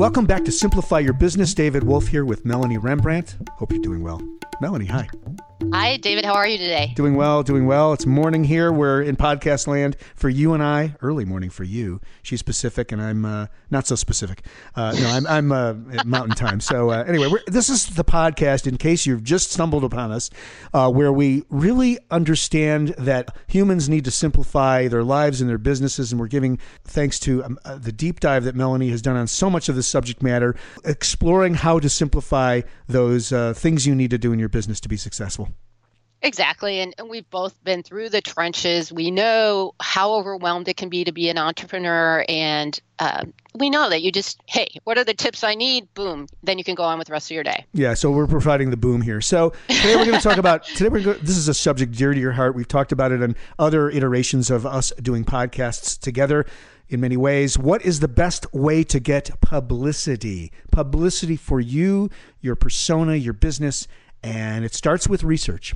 Welcome back to Simplify Your Business. David Wolf here with Melanie Rembrandt. Hope you're doing well. Melanie, hi. Hi, David. How are you today? Doing well, doing well. It's morning here. We're in podcast land for you and I. Early morning for you. She's Pacific, and I'm uh, not so specific. Uh, no, I'm, I'm uh, Mountain Time. So uh, anyway, this is the podcast. In case you've just stumbled upon us, uh, where we really understand that humans need to simplify their lives and their businesses, and we're giving thanks to um, uh, the deep dive that Melanie has done on so much of this subject matter, exploring how to simplify those things you need to do in your business to be successful. Exactly. And, and, we've both been through the trenches. We know how overwhelmed it can be to be an entrepreneur. And uh, we know that you just, hey, what are the tips I need? Boom. Then you can go on with the rest of your day. Yeah. So we're providing the boom here. So today we're going to talk about, today we're going this is a subject dear to your heart. We've talked about it in other iterations of us doing podcasts together in many ways. What is the best way to get publicity? Publicity for you, your persona, your business. And it starts with research.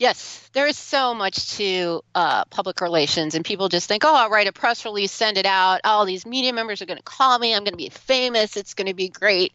Yes, there is so much to uh, public relations, and people just think, oh, I'll write a press release, send it out. All these media members are going to call me. I'm going to be famous. It's going to be great.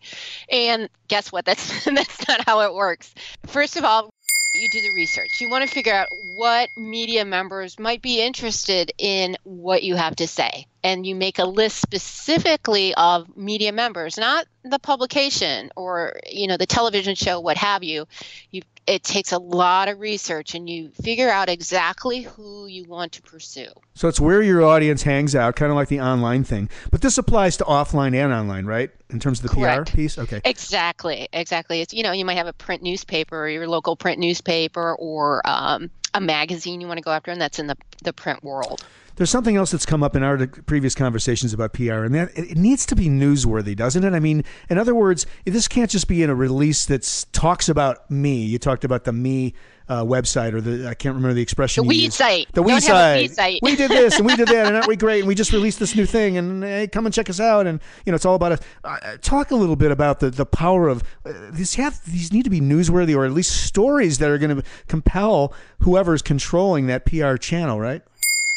And guess what? That's that's not how it works. First of all, you do the research. You want to figure out what media members might be interested in what you have to say. And you make a list specifically of media members, not the publication or you know the television show, what have you. You it takes a lot of research and you figure out exactly who you want to pursue. So it's where your audience hangs out, kind of like the online thing. But this applies to offline and online, right? In terms of the Correct. PR piece? Okay. Exactly. Exactly. It's, you know, you might have a print newspaper or your local print newspaper or um, a magazine you want to go after, and that's in the, the print world. There's something else that's come up in our previous conversations about PR, and that it needs to be newsworthy, doesn't it? I mean, in other words, this can't just be in a release that talks about me. You talked about the me uh, website or the I can't remember the expression. The we site. The we site. site. we did this and we did that, and aren't we great? And we just released this new thing, and hey, come and check us out. And you know, it's all about us. Uh, talk a little bit about the the power of uh, these. Have these need to be newsworthy, or at least stories that are going to compel whoever's controlling that PR channel, right?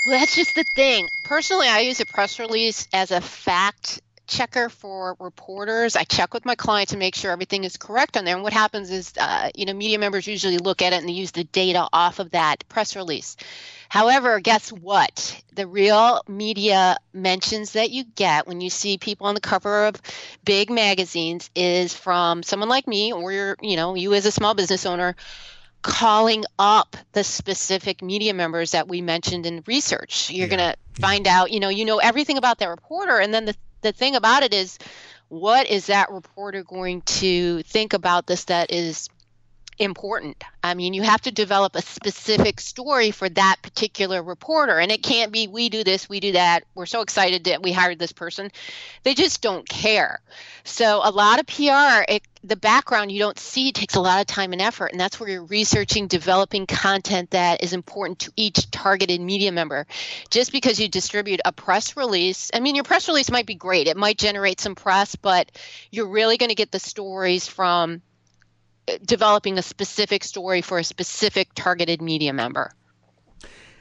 Well, that's just the thing. Personally, I use a press release as a fact checker for reporters. I check with my client to make sure everything is correct on there. And what happens is, uh, you know, media members usually look at it and they use the data off of that press release. However, guess what? The real media mentions that you get when you see people on the cover of big magazines is from someone like me or your, you know, you as a small business owner calling up the specific media members that we mentioned in research. You're yeah. going to find out, you know, you know everything about that reporter. And then the, the thing about it is, what is that reporter going to think about this that is important. I mean, you have to develop a specific story for that particular reporter. And it can't be, we do this, we do that. We're so excited that we hired this person. They just don't care. So, a lot of PR, it, the background you don't see takes a lot of time and effort. And that's where you're researching, developing content that is important to each targeted media member. Just because you distribute a press release, I mean, your press release might be great, it might generate some press, but you're really going to get the stories from developing a specific story for a specific targeted media member.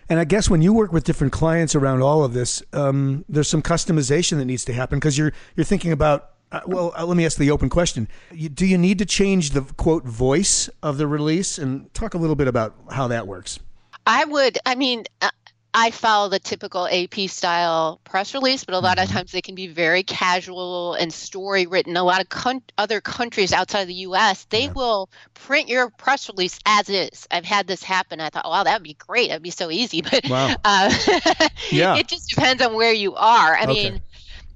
And I guess when you work with different clients around all of this, um, there's some customization that needs to happen because you're you're thinking about Uh, well, uh, let me ask the open question: you, Do you need to change the quote voice of the release, and talk a little bit about how that works? I would. I mean, uh, I follow the typical AP style press release, but a lot of Mm-hmm. times they can be very casual and story written. A lot of con- other countries outside of the U.S. they Yeah. will print your press release as is. I've had this happen. I thought, wow, that'd be great. That'd be so easy. But Wow. uh, Yeah. it just depends on where you are. I Okay. mean.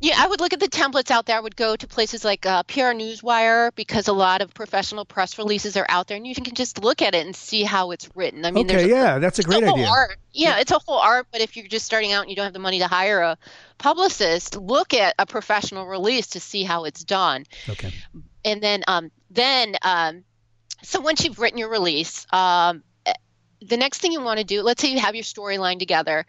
Yeah, I would look at the templates out there. I would go to places like uh, PR Newswire because a lot of professional press releases are out there, and you can just look at it and see how it's written. I mean, okay, yeah, that's a it's great whole idea. Art. Yeah, it's a whole art. But if you're just starting out and you don't have the money to hire a publicist, look at a professional release to see how it's done. Okay. And then, um, then, um, so once you've written your release, um, eh, the next thing you want to do, let's say you have your storyline together,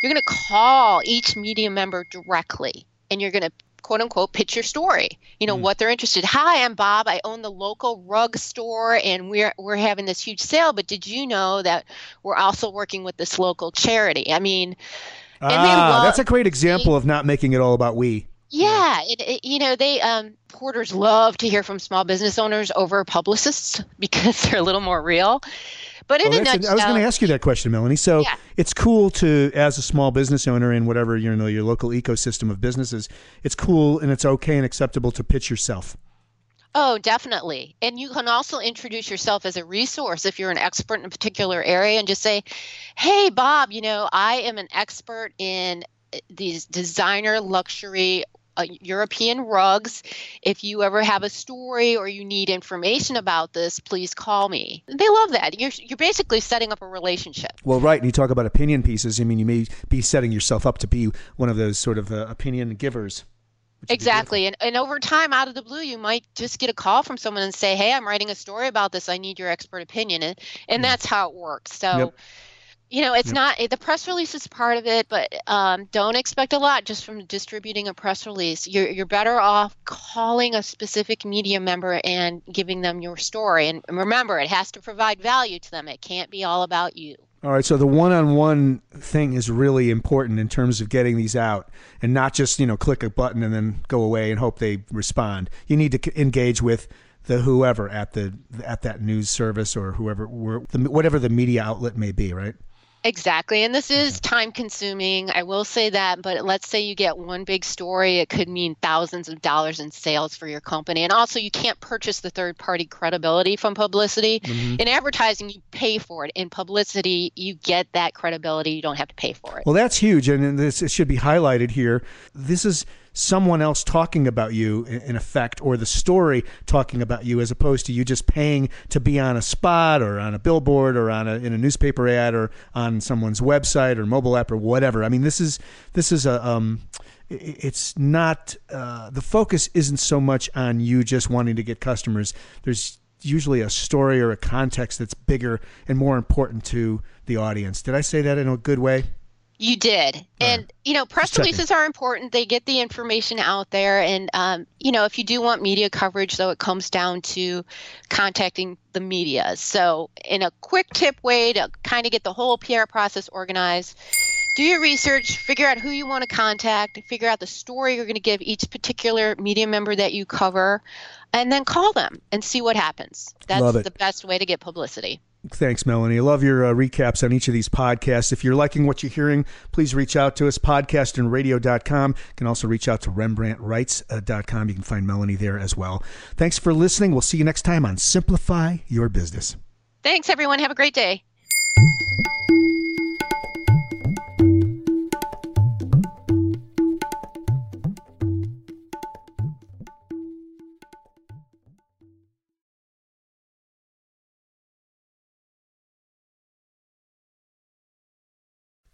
you're going to call each media member directly, and you're going to quote unquote pitch your story you know Mm. what they're interested hi i'm bob i own the local rug store and we're we're having this huge sale but did you know that we're also working with this local charity i mean Ah, that's a great example of not making it all about we. yeah, it, it, you know, they um, porters love to hear from small business owners over publicists because they're a little more real. But in a nutshell, I was going to ask you that question, Melanie. So Yeah. it's cool to, as a small business owner in whatever you know your local ecosystem of businesses, it's cool and it's okay and acceptable to pitch yourself. oh, definitely. And you can also introduce yourself as a resource if you're an expert in a particular area and just say, "Hey, Bob, you know, I am an expert in uh, these designer luxury." Uh, European rugs. If you ever have a story or you need information about this, please call me. They love that. You're you're basically setting up a relationship. Well, right, and you talk about opinion pieces. I mean, you may be setting yourself up to be one of those sort of uh, opinion givers. which would be Exactly. And, and over time, out of the blue, you might just get a call from someone and say, Hey, I'm writing a story about this. I need your expert opinion. And, and Yeah. that's how it works. So, Yep. You know, it's Yep. not the press release is part of it, but um, don't expect a lot just from distributing a press release. You're, you're better off calling a specific media member and giving them your story. And remember, it has to provide value to them, it can't be all about you. All right, so the one-on-one thing is really important in terms of getting these out, and not just you know click a button and then go away and hope they respond. You need to engage with the whoever at the at that news service or whoever whatever the media outlet may be, right? Exactly. And this is time consuming. I will say that, but let's say you get one big story, it could mean thousands of dollars in sales for your company. And also, you can't purchase the third party credibility from publicity. Mm-hmm. In advertising, you pay for it. In publicity, you get that credibility. You don't have to pay for it. Well, that's huge, and this it should be highlighted here. This is someone else talking about you in effect, or the story talking about you, as opposed to you just paying to be on a spot or on a billboard or on a in a newspaper ad or on someone's website or mobile app or whatever. I mean, this is this is a um, it's not uh, the focus isn't so much on you just wanting to get customers. There's usually a story or a context that's bigger and more important to the audience. Did I say that in a good way? You did. And, you know, press Just checking. releases are important. They get the information out there. And, um, you know, if you do want media coverage, though, it comes down to contacting the media. So, in a quick tip way to kind of get the whole PR process organized, do your research, figure out who you want to contact, figure out the story you're going to give each particular media member that you cover, and then call them and see what happens. That's the best way to get publicity. Thanks, Melanie. I love your uh, recaps on each of these podcasts. If you're liking what you're hearing, please reach out to us, podcastandradio.com. You can also reach out to rembrandtwrites.com. You can find Melanie there as well. Thanks for listening. We'll see you next time on Simplify Your Business. Thanks, everyone. Have a great day.